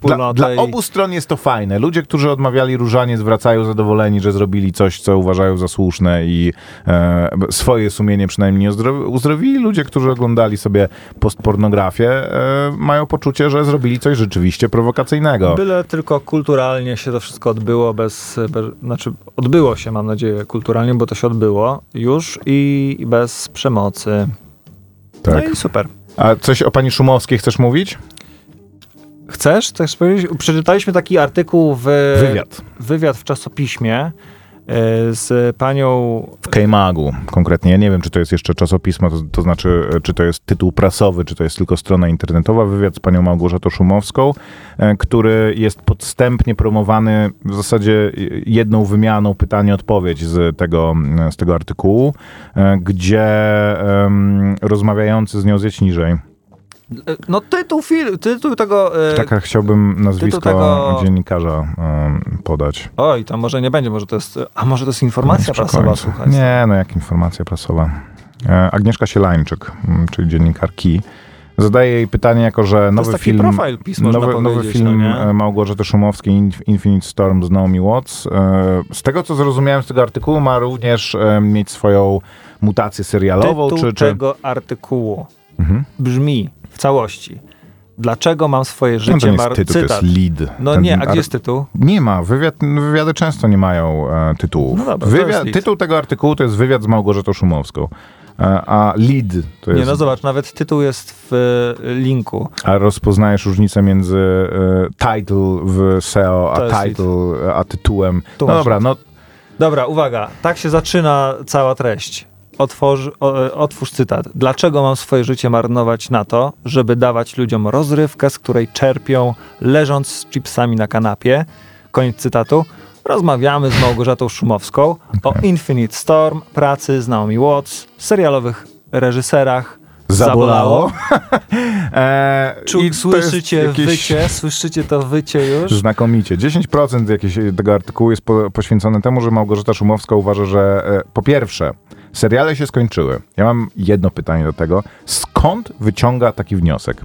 dla, dla i- obu stron jest to fajne. Ludzie, którzy odmawiali różaniec, wracają zadowoleni, że zrobili coś, co uważają za słuszne i e, swoje sumienie przynajmniej uzdrowi- uzdrowili. Ludzie, którzy oglądali sobie postpornografię, e, mają poczucie, że zrobili coś rzeczywiście prowokacyjnego. Byle tylko kulturalnie się to wszystko odbyło bez, bez, znaczy odbyło się, mam nadzieję, kulturalnie, bo to się odbyło już i i bez przemocy. tak. No i super. A coś o pani Szumowskiej chcesz mówić? Chcesz? Chcesz powiedzieć? Przeczytaliśmy taki artykuł w... Wywiad. Wywiad w czasopiśmie z panią... W Keimagu konkretnie. Ja nie wiem, czy to jest jeszcze czasopismo, to, to znaczy, e, czy to jest tytuł prasowy, czy to jest tylko strona internetowa. Wywiad z panią Małgorzatą Szumowską, e, który jest podstępnie promowany w zasadzie e, jedną wymianą pytanie-odpowiedź z tego, z tego artykułu, e, gdzie em, rozmawiający z nią zjedź niżej. E, No tytuł, tytuł tego... e, Tak, chciałbym nazwisko tego- dziennikarza em, podać. Oj, tam może nie będzie, może to jest... A może to jest informacja Przy prasowa, słuchaj. Nie, no jak informacja prasowa. E, Agnieszka Sielańczyk, czyli dziennikarki, zadaje jej pytanie jako, że nowy film... można nowy, nowy powiedzieć, film no e, Małgorzaty Szumowskiej, Inf- Infinite Storm z Naomi Watts. E, Z tego, co zrozumiałem z tego artykułu, ma również e, mieć swoją mutację serialową, Tytuł czy... czy... tego artykułu Mhm. brzmi w całości Dlaczego mam swoje No to życie nie jest tytuł, to Cytat. jest lead. No Ten nie, a gdzie jest tytuł? Nie ma. Wywiad, wywiady często nie mają e, tytułów. No dobra, to wywiad, lead. tytuł tego artykułu to jest wywiad z Małgorzatą Szumowską. E, a lead to Nie, jest... no zobacz, nawet tytuł jest w e, linku. A rozpoznajesz różnicę między e, title w SEO, To a title, a tytułem. Tu no dobra, no Dobra, uwaga, tak się zaczyna cała treść. Otworz, otwórz cytat. Dlaczego mam swoje życie marnować na to, żeby dawać ludziom rozrywkę, z której czerpią, leżąc z chipsami na kanapie? Koniec cytatu. Rozmawiamy z Małgorzatą Szumowską o Infinite Storm, pracy z Naomi Watts, serialowych reżyserach. zabolało. [laughs] e, [laughs] i słyszycie jakieś- wycie? Słyszycie to wycie już? Znakomicie. 10% jakieś tego artykułu jest po, poświęcone temu, że Małgorzata Szumowska uważa, że e, po pierwsze, seriale się skończyły. Ja mam jedno pytanie do tego. Skąd wyciąga taki wniosek?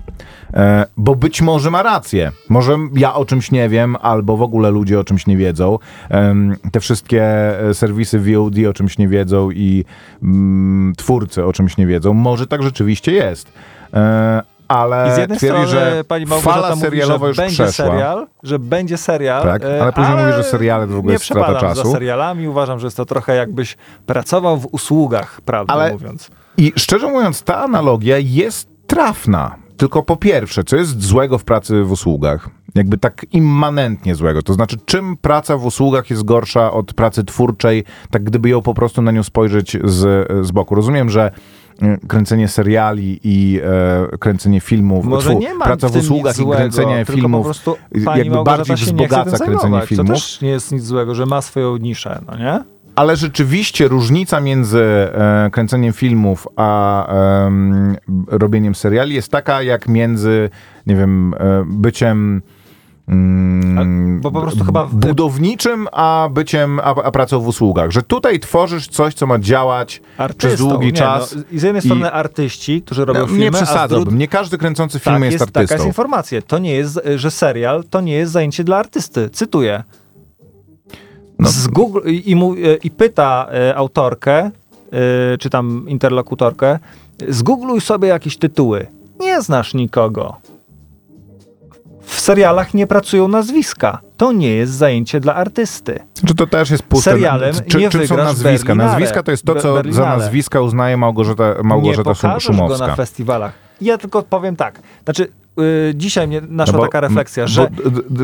E, bo być może ma rację. Może ja o czymś nie wiem, albo w ogóle ludzie o czymś nie wiedzą. Em, te wszystkie e, serwisy VOD o czymś nie wiedzą i mm, twórcy o czymś nie wiedzą. Może tak rzeczywiście jest. E, ale I z jednej twierdzi, strony że pani Małgorzata fala mówi, serialowa że już będzie przeszła. serial, że będzie serial. Tak, e, ale później mówi, że seriale w ogóle nie jest strata czasu. za serialami. Uważam, że jest to trochę jakbyś pracował w usługach, prawdę Ale- mówiąc. I szczerze mówiąc, ta analogia jest trafna. Tylko po pierwsze, co jest złego w pracy w usługach? Jakby tak immanentnie złego. To znaczy, czym praca w usługach jest gorsza od pracy twórczej, tak gdyby ją po prostu na nią spojrzeć z, z boku. Rozumiem, że kręcenie seriali i e, kręcenie filmów, Może tfu, nie praca w w usługach nic i złego, kręcenie filmów po prostu pani jakby Małgorzata bardziej wzbogaca kręcenie filmów. To też nie jest nic złego, że ma swoją niszę, no nie? Ale rzeczywiście różnica między e, kręceniem filmów a em, robieniem seriali jest taka, jak między, nie wiem, e, byciem. Mm, bo po prostu chyba w- budowniczym, a byciem, a, a pracą w usługach. Że tutaj tworzysz coś, co ma działać przez Artystą, długi nie, czas. No, I z jednej strony artyści, którzy robią No, filmy, nie przesadzałbym. dru- Nie każdy kręcący filmy tak, jest, jest, artystą. taka jest informacja. To nie jest, że serial to nie jest zajęcie dla artysty. Cytuję. No. Z Google, i, i, mu, i pyta e, autorkę, e, czy tam interlokutorkę, zgoogluj sobie jakieś tytuły. Nie znasz nikogo. W serialach nie pracują nazwiska. To nie jest zajęcie dla artysty. Czy to też jest puste? Serialem Czy, nie są nazwiska? Nazwiska to jest to, co za Berlinale. nazwiska uznaje Małgorzata, nie Małgorzata Szum- pokażesz go Szumowska. na festiwalach. Ja tylko powiem tak. Znaczy, y, dzisiaj mnie naszła No taka refleksja, że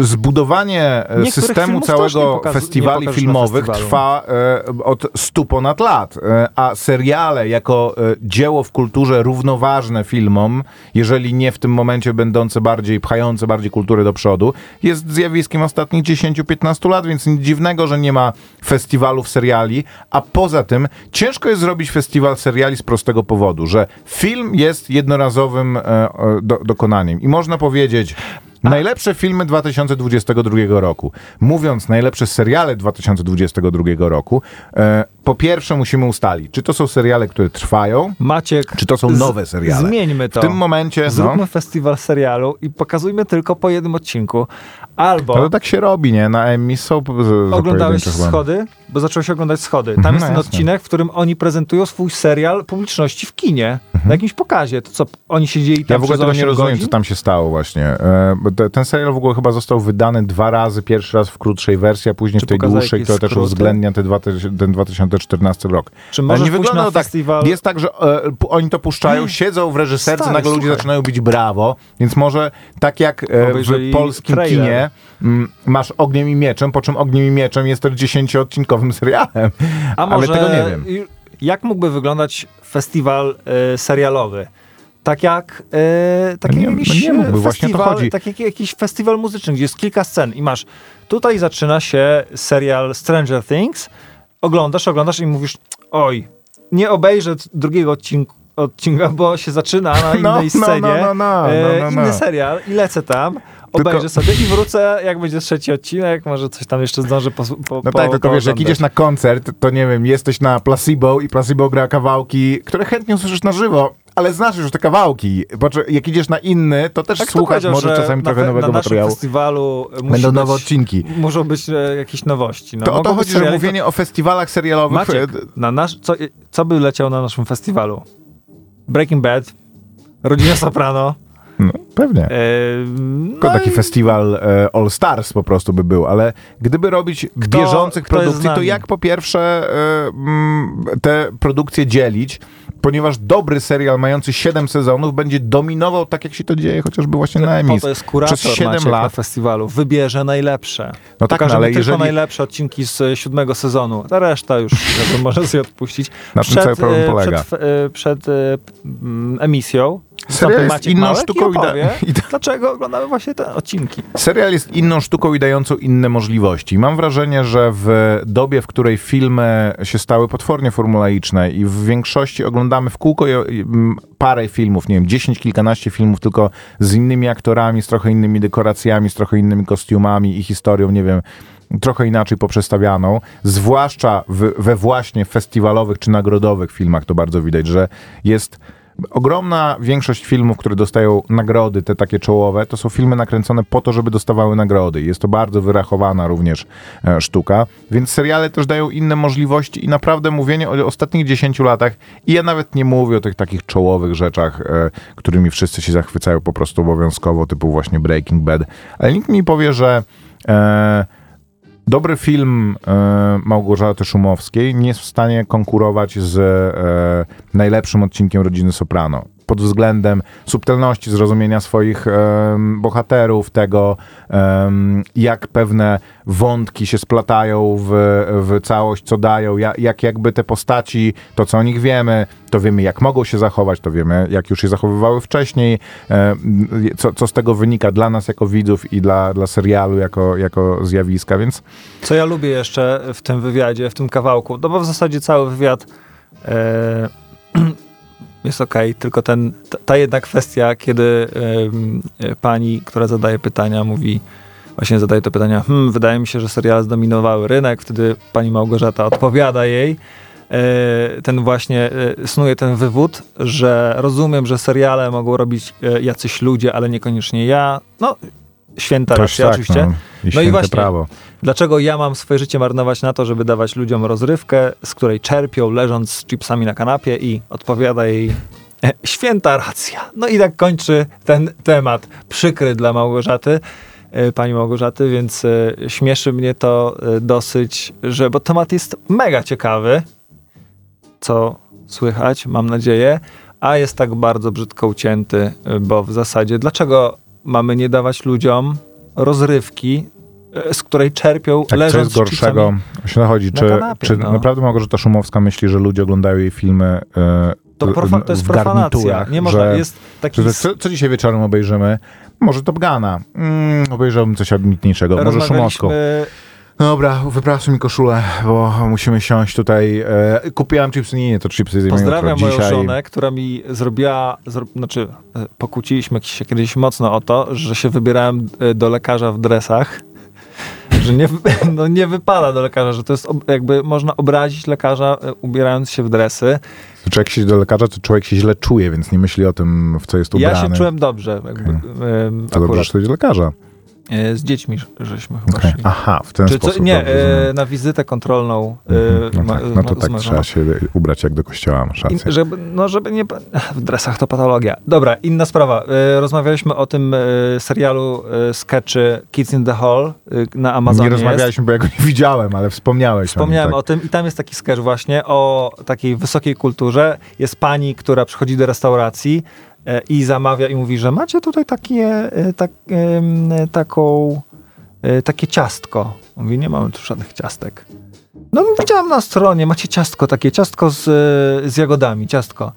zbudowanie e, systemu całego festiwali filmowych festiwalu. trwa e, od stu ponad lat, e, a seriale jako dzieło w kulturze równoważne filmom, jeżeli nie w tym momencie będące bardziej, pchające bardziej kulturę do przodu, jest zjawiskiem ostatnich 10-15 lat, więc nic dziwnego, że nie ma festiwalów seriali, a poza tym ciężko jest zrobić festiwal seriali z prostego powodu, że film jest jednorazowym e, do, dokonaniem i można powiedzieć Najlepsze filmy 2022 roku. Mówiąc najlepsze seriale 2022 roku, e, po pierwsze musimy ustalić, czy to są seriale, które trwają, Maciek... czy to są nowe seriale. Zmieńmy to. W tym momencie, Zróbmy no, festiwal serialu i pokazujmy tylko po jednym odcinku. Albo... no to tak się robi, nie? Na Emmy są Oglądałeś. Schody? Bo zacząłeś oglądać Schody. Tam Mhm, jest no ten jasne. odcinek, w którym oni prezentują swój serial publiczności w kinie. Mhm. Na jakimś pokazie. To co, oni siedzieli tam Ja w ogóle tego nie 8 rozumiem, godzin? co tam się stało właśnie. E, ten serial w ogóle chyba został wydany dwa razy. Pierwszy raz w krótszej wersji, a później Czy w tej dłuższej, która też skróty? uwzględnia te dwa, ten 2014 rok. Czy Ale możesz nie wygląda tak. festiwal... Jest tak, że e, oni to puszczają, siedzą w reżyserce, Stary, nagle ludzie zaczynają bić brawo, więc może tak jak e, w polskim trailer. kinie mm, masz Ogniem i Mieczem, po czym Ogniem i Mieczem jest to dziesięcioodcinkowym [laughs] serialem. A Ale może tego nie wiem. jak mógłby wyglądać festiwal e, serialowy? Tak jak e, taki Nie- no jakiś mógłby, festiwal, tak jak jakiś festiwal muzyczny, gdzie jest kilka scen i masz, tutaj zaczyna się serial Stranger Things, oglądasz, oglądasz i mówisz, oj, nie obejrzę drugiego odcinku, odcinka, bo się zaczyna na [laughs] No, innej no, scenie, no, no, no, e, no, no, inny no. serial i lecę tam, Tylko- obejrzę sobie i wrócę, jak będzie trzeci odcinek, może coś tam jeszcze zdążę po, po, No po, tak, tylko wiesz, jak idziesz na koncert, to nie wiem, jesteś na Placebo i Placebo gra kawałki, które chętnie usłyszysz na żywo, ale znasz już te kawałki. Bo jak idziesz na inny, to też Tak to słuchasz może że czasami na, trochę nowego na materiału. festiwalu e, musi Będą być, nowe odcinki. Muszą być e, jakieś nowości. No, To o to Mogą być chodzi, że mówienie o festiwalach serialowych... to... Maciek, na nasz, co, co by leciał na naszym festiwalu? Breaking Bad, Rodzina Soprano, No. Pewnie. E, Tylko no taki i- festiwal e, All Stars po prostu by był, ale gdyby robić Kto- bieżących kto produkcji, to jak po pierwsze e, mm, te produkcje dzielić? Ponieważ dobry serial mający 7 sezonów będzie dominował tak, jak się to dzieje chociażby właśnie na Emis. to jest kurator Przez 7 Maciek na lat. festiwalu. Wybierze najlepsze. No tak, no, ale tylko jeżeli- najlepsze odcinki z e, siódmego sezonu. Ta reszta już [laughs] może sobie odpuścić. Na tym cały problem e, polega. Przed, e, przed mm, emisją Serial jest inną Małek sztuką i opowie, [laughs] i da- dlaczego oglądamy właśnie te odcinki. Serial jest inną sztuką i dającą inne możliwości. Mam wrażenie, że w dobie, w której filmy się stały potwornie formulaiczne i w większości oglądamy w kółko mm, parę filmów, nie wiem, 10, kilkanaście filmów, tylko z innymi aktorami, z trochę innymi dekoracjami, z trochę innymi kostiumami i historią, nie wiem, trochę inaczej poprzestawianą, zwłaszcza w, we właśnie festiwalowych czy nagrodowych filmach to bardzo widać, że jest ogromna większość filmów, które dostają nagrody, te takie czołowe, to są filmy nakręcone po to, żeby dostawały nagrody. Jest to bardzo wyrachowana również e, sztuka, więc seriale też dają inne możliwości i naprawdę mówienie o ostatnich 10 latach i ja nawet nie mówię o tych takich czołowych rzeczach, e, którymi wszyscy się zachwycają po prostu obowiązkowo, typu właśnie Breaking Bad, ale nikt mi powie, że e, Dobry film e, Małgorzaty Szumowskiej nie jest w stanie konkurować z e, najlepszym odcinkiem Rodziny Soprano. Pod względem subtelności zrozumienia swoich em, bohaterów, tego em, jak pewne wątki się splatają w, w całość, co dają, jak, jak jakby te postaci, to co o nich wiemy, to wiemy jak mogą się zachować, to wiemy jak już się zachowywały wcześniej, em, co, co z tego wynika dla nas jako widzów i dla, dla serialu jako, jako zjawiska, więc Co ja lubię jeszcze w tym wywiadzie, w tym kawałku, no bo w zasadzie cały wywiad e, [clears throat] jest okej, tylko ten, ta, ta jedna kwestia, kiedy e, pani, która zadaje pytania, mówi, właśnie zadaje to pytania, hmm, wydaje mi się, że seriale zdominowały rynek, wtedy pani Małgorzata odpowiada jej, e, ten właśnie e, snuje ten wywód, że rozumiem, że seriale mogą robić jacyś ludzie, ale niekoniecznie ja. No, święta Toż racja tak, oczywiście. No, i No i właśnie, prawo. Dlaczego ja mam swoje życie marnować na to, żeby dawać ludziom rozrywkę, z której czerpią, leżąc z chipsami na kanapie i odpowiada jej e, święta racja. No i tak kończy ten temat przykry dla Małgorzaty, e, pani Małgorzaty, więc e, śmieszy mnie to dosyć, że, bo temat jest mega ciekawy, co słychać, mam nadzieję, a jest tak bardzo brzydko ucięty, bo w zasadzie dlaczego mamy nie dawać ludziom rozrywki, e, z której czerpią Tak, co leżąc jest z chipsami? gorszego? Właśnie chodzi, na czy, kanapie, czy no. naprawdę Małgorzata Szumowska myśli, że ludzie oglądają jej filmy e, To, profa- to jest w profanacja. Nie można, że, jest taki... że co, co dzisiaj wieczorem obejrzymy? Może Top Guna. Mm, obejrzałbym coś ambitniejszego. Może Szumowską. Rozmawialiśmy- Dobra, wyprasuj mi koszulę, bo musimy siąść tutaj. E, kupiłam chipsy, nie, nie, to chipsy zjemy Pozdrawiam moją Dzisiaj. żonę, która mi zrobiła, zro, znaczy e, pokłóciliśmy się kiedyś mocno o to, że się wybierałem e, do lekarza w dresach, [laughs] że nie, [laughs] no nie wypada do lekarza, że to jest jakby można obrazić lekarza ubierając się w dresy. To Człowiek się do lekarza, to człowiek się źle czuje, więc nie myśli o tym, w co jest ubrany. Ja się czułem dobrze, jakby, em, To dobrze, że to do lekarza. E, Z dziećmi żeśmy chyba Okej. szli. Aha, w ten Czy co, sposób. nie, dobrze, rozumiem. e, na wizytę kontrolną e, Mhm. No ma- tak, no to ma- tak trzeba się ubrać jak do kościoła, masz rację. żeby, no żeby nie... [laughs] W dresach to patologia. Dobra, inna sprawa. E, rozmawialiśmy o tym e, serialu e, sketchy Kids in the Hall e, na Amazonie. Nie jest. rozmawialiśmy, bo ja go nie widziałem, ale wspomniałeś Wspomniałem o o nim. tym i tam jest taki sketch właśnie o takiej wysokiej kulturze. Jest pani, która przychodzi do restauracji i zamawia i mówi, że macie tutaj takie, e, tak, taką, e, takie ciastko. Mówi, nie mamy tu żadnych ciastek. No widziałam na stronie, macie ciastko, takie ciastko z, e, z jagodami, ciastko.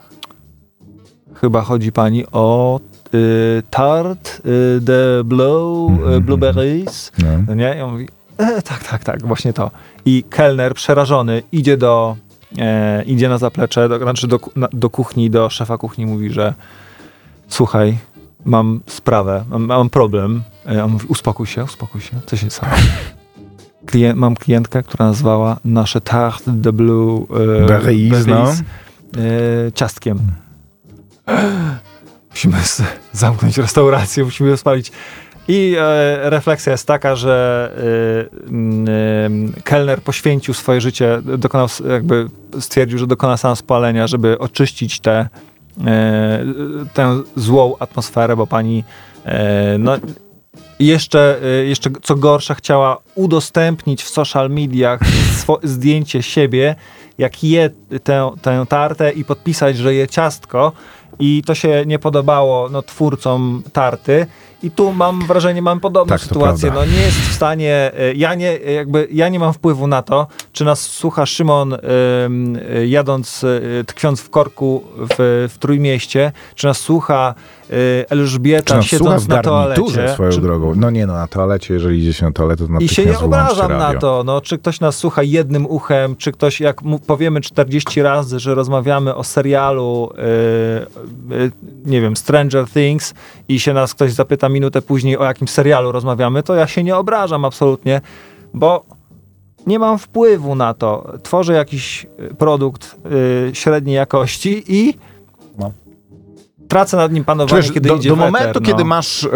Chyba chodzi pani o y, tart y, de blow, y, blueberries. No. No nie? I on mówi, e, tak, tak, tak, właśnie to. I kelner przerażony idzie do, e, idzie na zaplecze, do, znaczy do, na, do kuchni, do szefa kuchni mówi, że słuchaj, mam sprawę, mam, mam problem. E, on mówi, uspokój się, uspokój się, co się stało? Klient, mam klientkę, która nazwała nasze tarte de blue e, Berries, no. e, ciastkiem. [gasps] Musimy zamknąć restaurację, musimy ją spalić. I e, refleksja jest taka, że e, mm, e, kelner poświęcił swoje życie, dokonał, jakby stwierdził, że dokona sam spalenia, żeby oczyścić te tę złą atmosferę, bo pani e, no, jeszcze, e, jeszcze co gorsza chciała udostępnić w social mediach zdjęcie siebie, jak je tę, tę tartę i podpisać, że je ciastko. I to się nie podobało no, twórcom tarty i tu mam wrażenie, mam podobną Tak, sytuację. No nie jest w stanie, e, ja nie, jakby, ja nie mam wpływu na to, czy nas słucha Szymon ym, y, jadąc, y, tkwiąc w korku w, w Trójmieście, czy nas słucha Elżbieta Czy siedząc na toalecie. swoją czy, drogą? No nie no, na toalecie, jeżeli idzie się na toaletę, to I się nie obrażam na to, no, czy ktoś nas słucha jednym uchem, czy ktoś, jak powiemy 40 razy, że rozmawiamy o serialu, y, y, nie wiem, Stranger Things i się nas ktoś zapyta minutę później, o jakim serialu rozmawiamy, to ja się nie obrażam absolutnie, bo nie mam wpływu na to. Tworzę jakiś y, produkt y, średniej jakości i. tracę nad nim panowanie, kiedy do, idzie do w eter, momentu, no. kiedy masz e,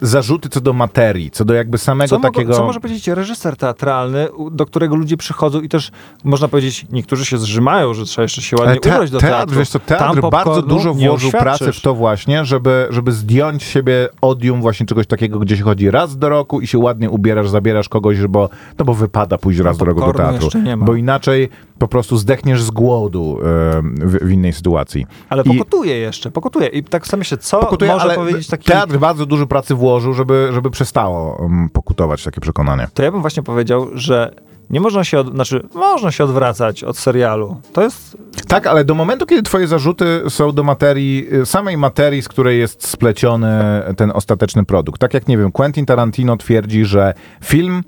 zarzuty co do materii, co do jakby samego Co, takiego... mogą, co może powiedzieć reżyser teatralny, do którego ludzie przychodzą i też, można powiedzieć, niektórzy się zżymają, że trzeba jeszcze się ładnie te- ubrać do teatr, teatru. wiesz co, teatr Tam bardzo dużo włożył pracy w to właśnie, żeby, żeby zdjąć siebie odium właśnie czegoś takiego, gdzie się chodzi raz do roku i się ładnie ubierasz, zabierasz kogoś, bo, no bo wypada pójść raz do roku do teatru. jeszcze nie ma. Bo inaczej po prostu zdechniesz z głodu e, w, w innej sytuacji. Ale I- pokutuje jeszcze, pokutuje. I tak sobie myślę, co Pokutuje, może powiedzieć taki... teatr bardzo dużo pracy włożył, żeby, żeby przestało um, pokutować takie przekonanie. To ja bym właśnie powiedział, że nie można się, od... znaczy, można się odwracać od serialu. To jest Tak, ale do momentu, kiedy twoje zarzuty są do materii, y, samej materii, z której jest spleciony ten ostateczny produkt. Tak jak, nie wiem, Quentin Tarantino twierdzi, że film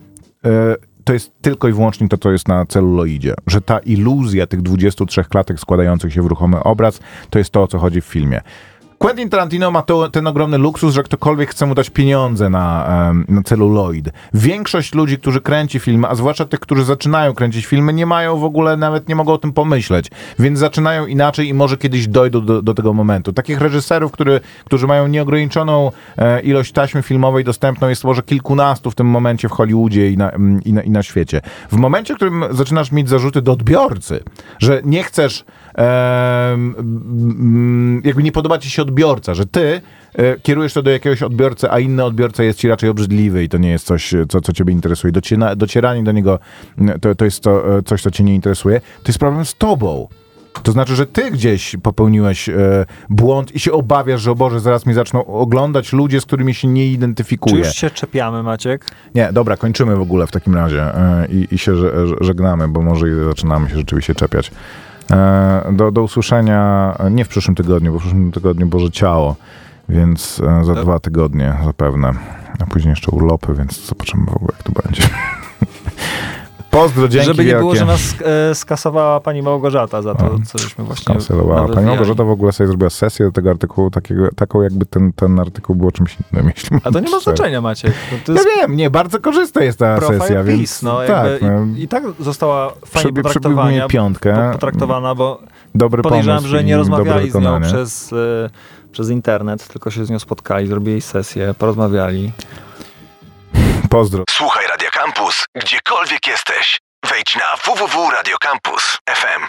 y, to jest tylko i wyłącznie to, co jest na celuloidzie. Że ta iluzja tych 23 klatek składających się w ruchomy obraz, to jest to, o co chodzi w filmie. Quentin Tarantino ma to, ten ogromny luksus, że ktokolwiek chce mu dać pieniądze na, na celuloid. Większość ludzi, którzy kręci filmy, a zwłaszcza tych, którzy zaczynają kręcić filmy, nie mają w ogóle, nawet nie mogą o tym pomyśleć. Więc zaczynają inaczej i może kiedyś dojdą do, do tego momentu. Takich reżyserów, który, którzy mają nieograniczoną e, ilość taśmy filmowej dostępną, jest może kilkunastu w tym momencie w Hollywoodzie i na, i na, i na świecie. W momencie, w którym zaczynasz mieć zarzuty do odbiorcy, że nie chcesz jakby nie podoba ci się odbiorca, że ty e, kierujesz to do jakiegoś odbiorcy, a inny odbiorca jest ci raczej obrzydliwy i to nie jest coś, co, co ciebie interesuje. Dociera, docieranie do niego mm, to, to jest to, e, coś, co cię nie interesuje. To jest problem z tobą. To znaczy, że ty gdzieś popełniłeś e, błąd i się obawiasz, że o Boże, zaraz mi zaczną oglądać ludzie, z którymi się nie Czy identyfikuję. już się czepiamy, Maciek? Nie, dobra, kończymy w ogóle w takim razie e, i, i się że- że- żegnamy, bo może i zaczynamy się rzeczywiście czepiać. E, do, do usłyszenia e, nie w przyszłym tygodniu, bo w przyszłym tygodniu Boże Ciało, więc e, za dwa tygodnie zapewne. A później jeszcze urlopy, więc zobaczymy w ogóle, jak to będzie. Pozdro, dzięki Żeby nie wielkie. było, że nas e, skasowała pani Małgorzata za to, co żeśmy właśnie Kancelowała. Pani. Małgorzata w ogóle sobie zrobiła sesję do tego artykułu, takiego, taką jakby ten, ten artykuł był czymś innym, [laughs] A to nie ma znaczenia, Maciek. No, Ja wiem, nie, bardzo korzystna jest ta sesja, peace, więc no, tak, no, i, I tak została fajnie Przybi- mi piątkę. po- potraktowana, bo dobry podejrzewam, że nie rozmawiali z nią przez, e, przez internet, tylko się z nią spotkali, zrobili sesję, porozmawiali. Pozdro. Słuchaj Radio Campus, gdziekolwiek jesteś. Wejdź na www.radiocampus.fm.